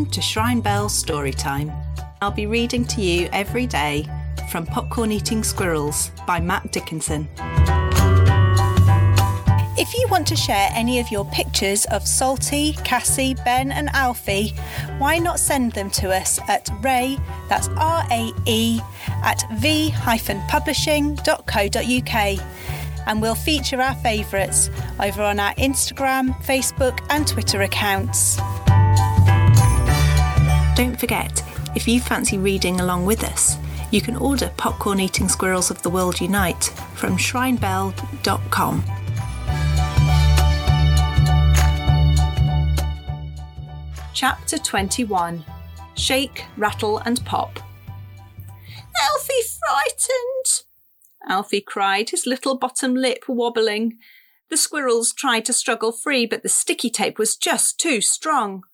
Welcome to Shrine Bell Storytime. I'll be reading to you every day from Popcorn Eating Squirrels by Matt Dickinson. If you want to share any of your pictures of Salty, Cassie, Ben, and Alfie, why not send them to us at Rae, that's R A E, at v-publishing.co.uk and we'll feature our favourites over on our Instagram, Facebook, and Twitter accounts. Don't forget, if you fancy reading along with us, you can order Popcorn Eating Squirrels of the World Unite from shrinebell.com. Chapter 21 Shake, Rattle and Pop. Alfie frightened, Alfie cried, his little bottom lip wobbling. The squirrels tried to struggle free, but the sticky tape was just too strong.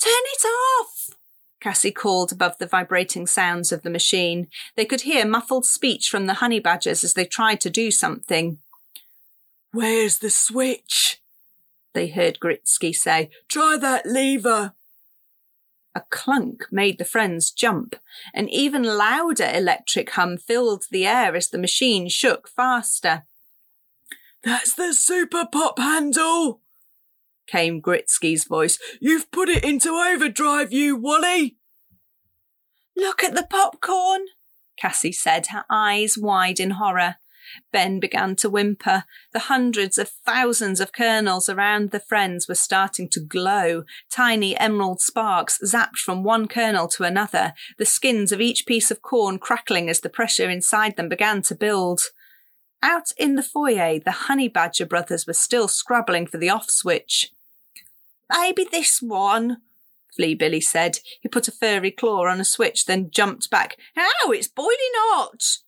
Turn it off! Cassie called above the vibrating sounds of the machine. They could hear muffled speech from the honey badgers as they tried to do something. Where's the switch? They heard Gritsky say. Try that lever. A clunk made the friends jump. An even louder electric hum filled the air as the machine shook faster. That's the super pop handle, came Gritsky's voice. You've put it into overdrive, you Wally. Look at the popcorn, Cassie said, her eyes wide in horror. Ben began to whimper. The hundreds of thousands of kernels around the friends were starting to glow. Tiny emerald sparks zapped from one kernel to another, the skins of each piece of corn crackling as the pressure inside them began to build. Out in the foyer, the honey badger brothers were still scrabbling for the off switch. Maybe this one, Flea Billy said. He put a furry claw on a switch, then jumped back. Ow, it's boiling hot!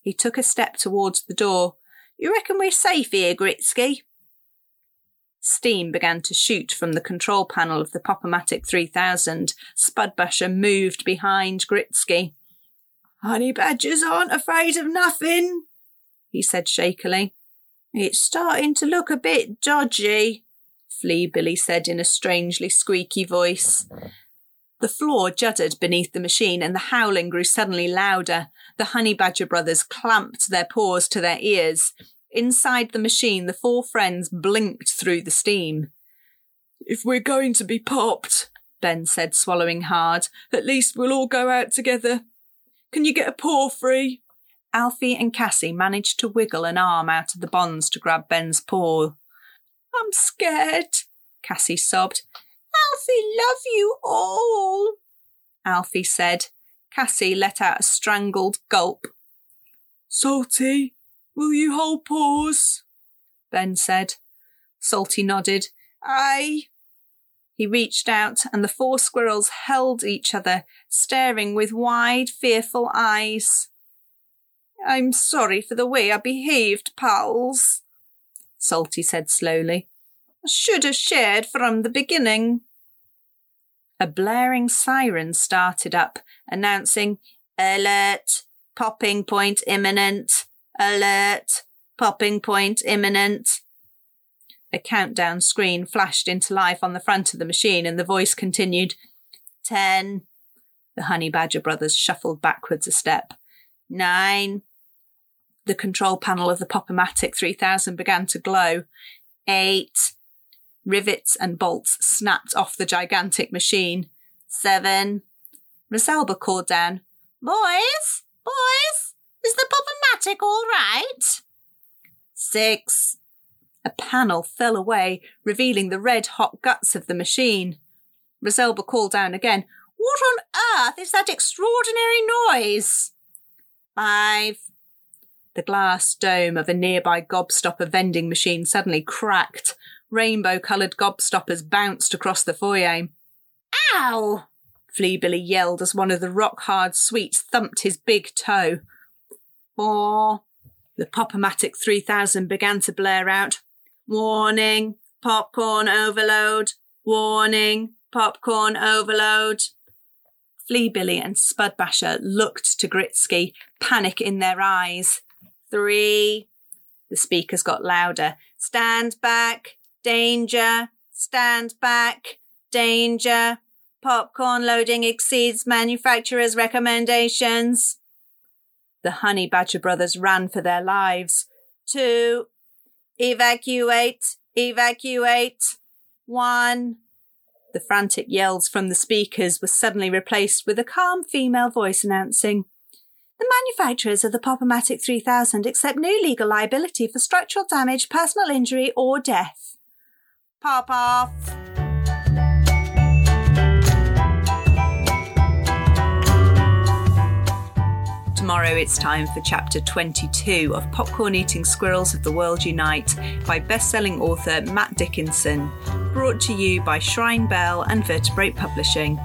He took a step towards the door. You reckon we're safe here, Gritsky? Steam began to shoot from the control panel of the Pop-O-Matic 3000. Spudbusher moved behind Gritsky. Honey badgers aren't afraid of nothing, he said shakily. It's starting to look a bit dodgy, Flea Billy said in a strangely squeaky voice. The floor juddered beneath the machine and the howling grew suddenly louder. The Honey Badger brothers clamped their paws to their ears. Inside the machine, the four friends blinked through the steam. If we're going to be popped, Ben said, swallowing hard, at least we'll all go out together. Can you get a paw free? Alfie and Cassie managed to wiggle an arm out of the bonds to grab Ben's paw. I'm scared, Cassie sobbed. Alfie love you all, Alfie said. Cassie let out a strangled gulp. Salty, will you hold paws? Ben said. Salty nodded. Aye. He reached out, and the four squirrels held each other, staring with wide, fearful eyes. I'm sorry for the way I behaved, pals, Salty said slowly. Should have shared from the beginning. A blaring siren started up, announcing, Alert! Popping point imminent! Alert! Popping point imminent! A countdown screen flashed into life on the front of the machine, and the voice continued, Ten. The Honey Badger brothers shuffled backwards a step. Nine. The control panel of the Pop-O-Matic 3000 began to glow. Eight. Rivets and bolts snapped off the gigantic machine. Seven. Rosalba called down, Boys, boys, is the Pop-O-Matic all right? Six. A panel fell away, revealing the red hot guts of the machine. Rosalba called down again, What on earth is that extraordinary noise? Five. The glass dome of a nearby gobstopper vending machine suddenly cracked. Rainbow coloured gobstoppers bounced across the foyer. Ow! Flea Billy yelled as one of the rock hard sweets thumped his big toe. Four. The Pop-O-Matic 3000 began to blare out. Warning, popcorn overload. Warning, popcorn overload. Flea Billy and Spudbusher looked to Gritsky, panic in their eyes. Three. The speakers got louder. Stand back. Danger! Stand back! Danger. Popcorn loading exceeds manufacturer's recommendations. The Honey Badger brothers ran for their lives. Two. Evacuate. Evacuate. One. The frantic yells from the speakers were suddenly replaced with a calm female voice announcing, The manufacturers of the Pop-O-Matic 3000 accept no legal liability for structural damage, personal injury, or death. Pop off. Tomorrow it's time for chapter 22 of Popcorn Eating Squirrels of the World Unite by best-selling author Matt Dickinson, brought to you by Shrine Bell and Vertebrate Publishing.